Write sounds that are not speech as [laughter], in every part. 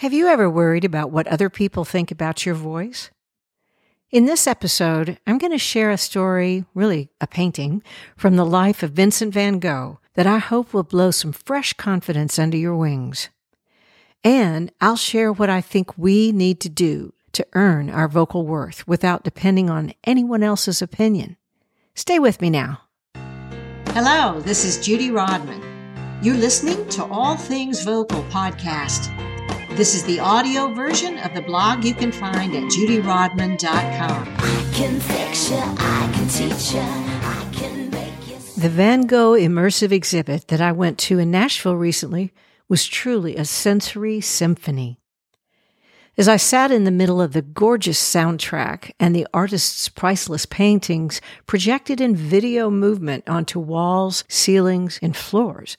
Have you ever worried about what other people think about your voice? In this episode, I'm going to share a story, really a painting, from the life of Vincent van Gogh that I hope will blow some fresh confidence under your wings. And I'll share what I think we need to do to earn our vocal worth without depending on anyone else's opinion. Stay with me now. Hello, this is Judy Rodman. You're listening to All Things Vocal podcast. This is the audio version of the blog you can find at judyrodman.com. I can fix you, I can teach you, I can make you. The Van Gogh immersive exhibit that I went to in Nashville recently was truly a sensory symphony. As I sat in the middle of the gorgeous soundtrack and the artist's priceless paintings projected in video movement onto walls, ceilings, and floors,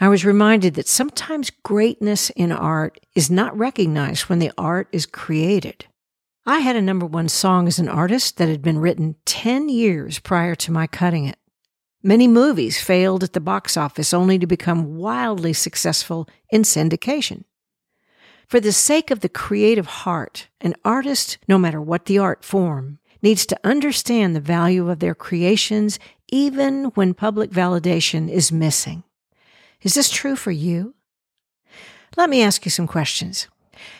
I was reminded that sometimes greatness in art is not recognized when the art is created. I had a number one song as an artist that had been written 10 years prior to my cutting it. Many movies failed at the box office only to become wildly successful in syndication. For the sake of the creative heart, an artist, no matter what the art form, needs to understand the value of their creations even when public validation is missing. Is this true for you? Let me ask you some questions.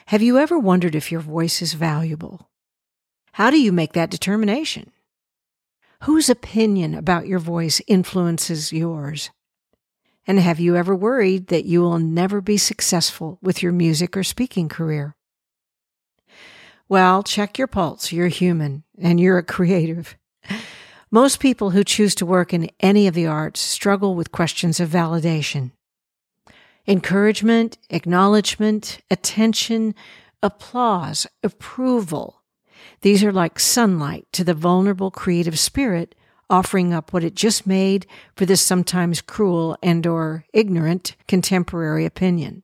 Have you ever wondered if your voice is valuable? How do you make that determination? Whose opinion about your voice influences yours? And have you ever worried that you will never be successful with your music or speaking career? Well, check your pulse. You're human and you're a creative. Most people who choose to work in any of the arts struggle with questions of validation. Encouragement, acknowledgement, attention, applause, approval. These are like sunlight to the vulnerable creative spirit offering up what it just made for this sometimes cruel and or ignorant contemporary opinion.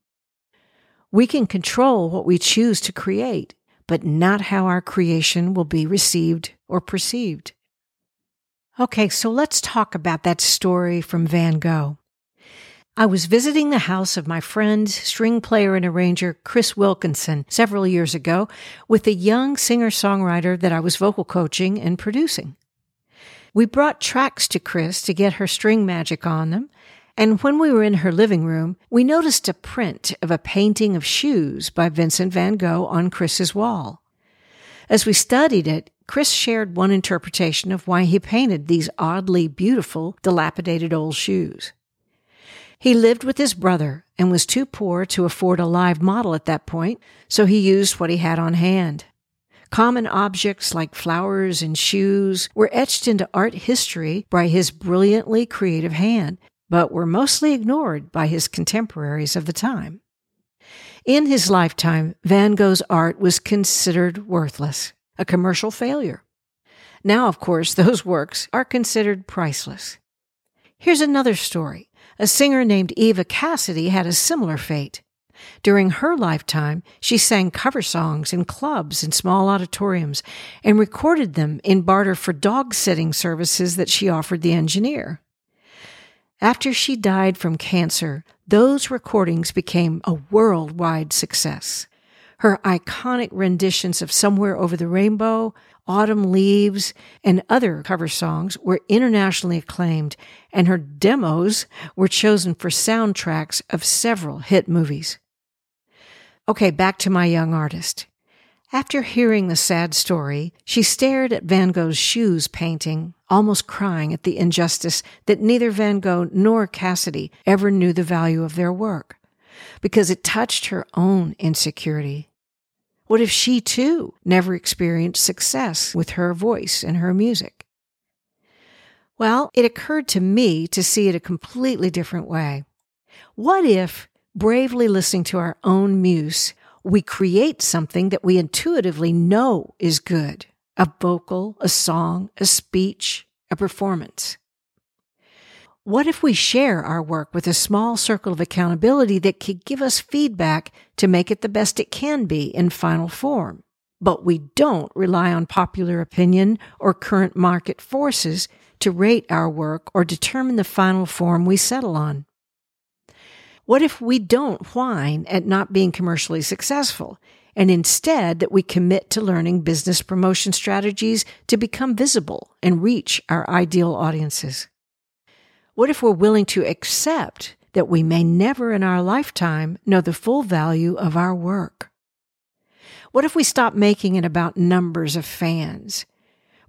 We can control what we choose to create, but not how our creation will be received or perceived. Okay, so let's talk about that story from Van Gogh. I was visiting the house of my friend, string player and arranger Chris Wilkinson several years ago with a young singer songwriter that I was vocal coaching and producing. We brought tracks to Chris to get her string magic on them. And when we were in her living room, we noticed a print of a painting of shoes by Vincent van Gogh on Chris's wall. As we studied it, Chris shared one interpretation of why he painted these oddly beautiful, dilapidated old shoes. He lived with his brother and was too poor to afford a live model at that point, so he used what he had on hand. Common objects like flowers and shoes were etched into art history by his brilliantly creative hand, but were mostly ignored by his contemporaries of the time. In his lifetime, Van Gogh's art was considered worthless, a commercial failure. Now, of course, [laughs] those works are considered priceless. Here's another story. A singer named Eva Cassidy had a similar fate. During her lifetime, she sang cover songs in clubs and small auditoriums and recorded them in barter for dog sitting services that she offered the engineer. After she died from cancer, those recordings became a worldwide success. Her iconic renditions of Somewhere Over the Rainbow, Autumn Leaves, and other cover songs were internationally acclaimed, and her demos were chosen for soundtracks of several hit movies. Okay, back to my young artist. After hearing the sad story, she stared at Van Gogh's shoes painting, almost crying at the injustice that neither Van Gogh nor Cassidy ever knew the value of their work, because it touched her own insecurity. What if she too never experienced success with her voice and her music? Well, it occurred to me to see it a completely different way. What if bravely listening to our own muse, we create something that we intuitively know is good a vocal, a song, a speech, a performance. What if we share our work with a small circle of accountability that could give us feedback to make it the best it can be in final form? But we don't rely on popular opinion or current market forces to rate our work or determine the final form we settle on. What if we don't whine at not being commercially successful and instead that we commit to learning business promotion strategies to become visible and reach our ideal audiences? What if we're willing to accept that we may never in our lifetime know the full value of our work? What if we stop making it about numbers of fans?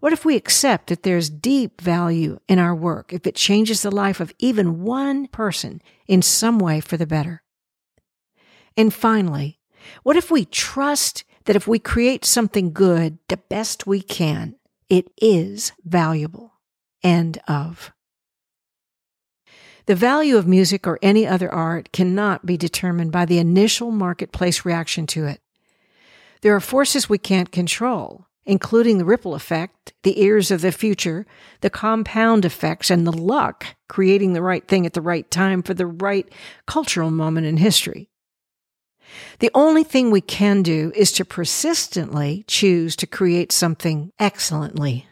What if we accept that there's deep value in our work if it changes the life of even one person in some way for the better? And finally, what if we trust that if we create something good the best we can, it is valuable? End of. The value of music or any other art cannot be determined by the initial marketplace reaction to it. There are forces we can't control, including the ripple effect, the ears of the future, the compound effects, and the luck creating the right thing at the right time for the right cultural moment in history. The only thing we can do is to persistently choose to create something excellently.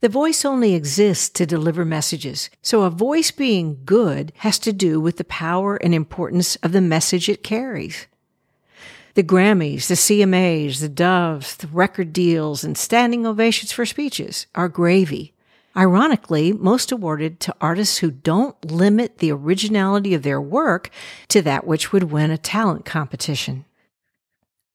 The voice only exists to deliver messages, so a voice being good has to do with the power and importance of the message it carries. The Grammys, the CMAs, the Doves, the record deals, and standing ovations for speeches are gravy. Ironically, most awarded to artists who don't limit the originality of their work to that which would win a talent competition.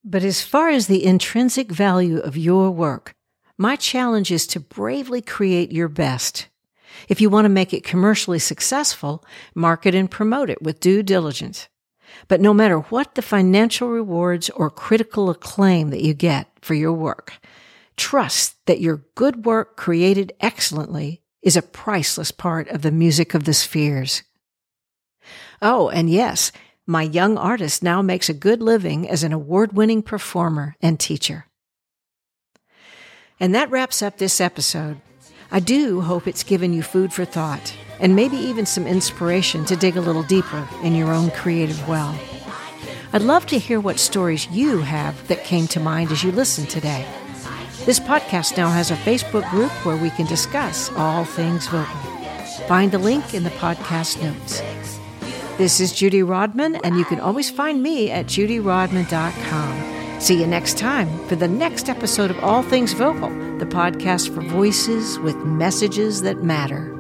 But as far as the intrinsic value of your work, my challenge is to bravely create your best. If you want to make it commercially successful, market and promote it with due diligence. But no matter what the financial rewards or critical acclaim that you get for your work, trust that your good work created excellently is a priceless part of the music of the spheres. Oh, and yes, my young artist now makes a good living as an award winning performer and teacher. And that wraps up this episode. I do hope it's given you food for thought and maybe even some inspiration to dig a little deeper in your own creative well. I'd love to hear what stories you have that came to mind as you listened today. This podcast now has a Facebook group where we can discuss all things vocal. Find the link in the podcast notes. This is Judy Rodman, and you can always find me at judyrodman.com. See you next time for the next episode of All Things Vocal, the podcast for voices with messages that matter.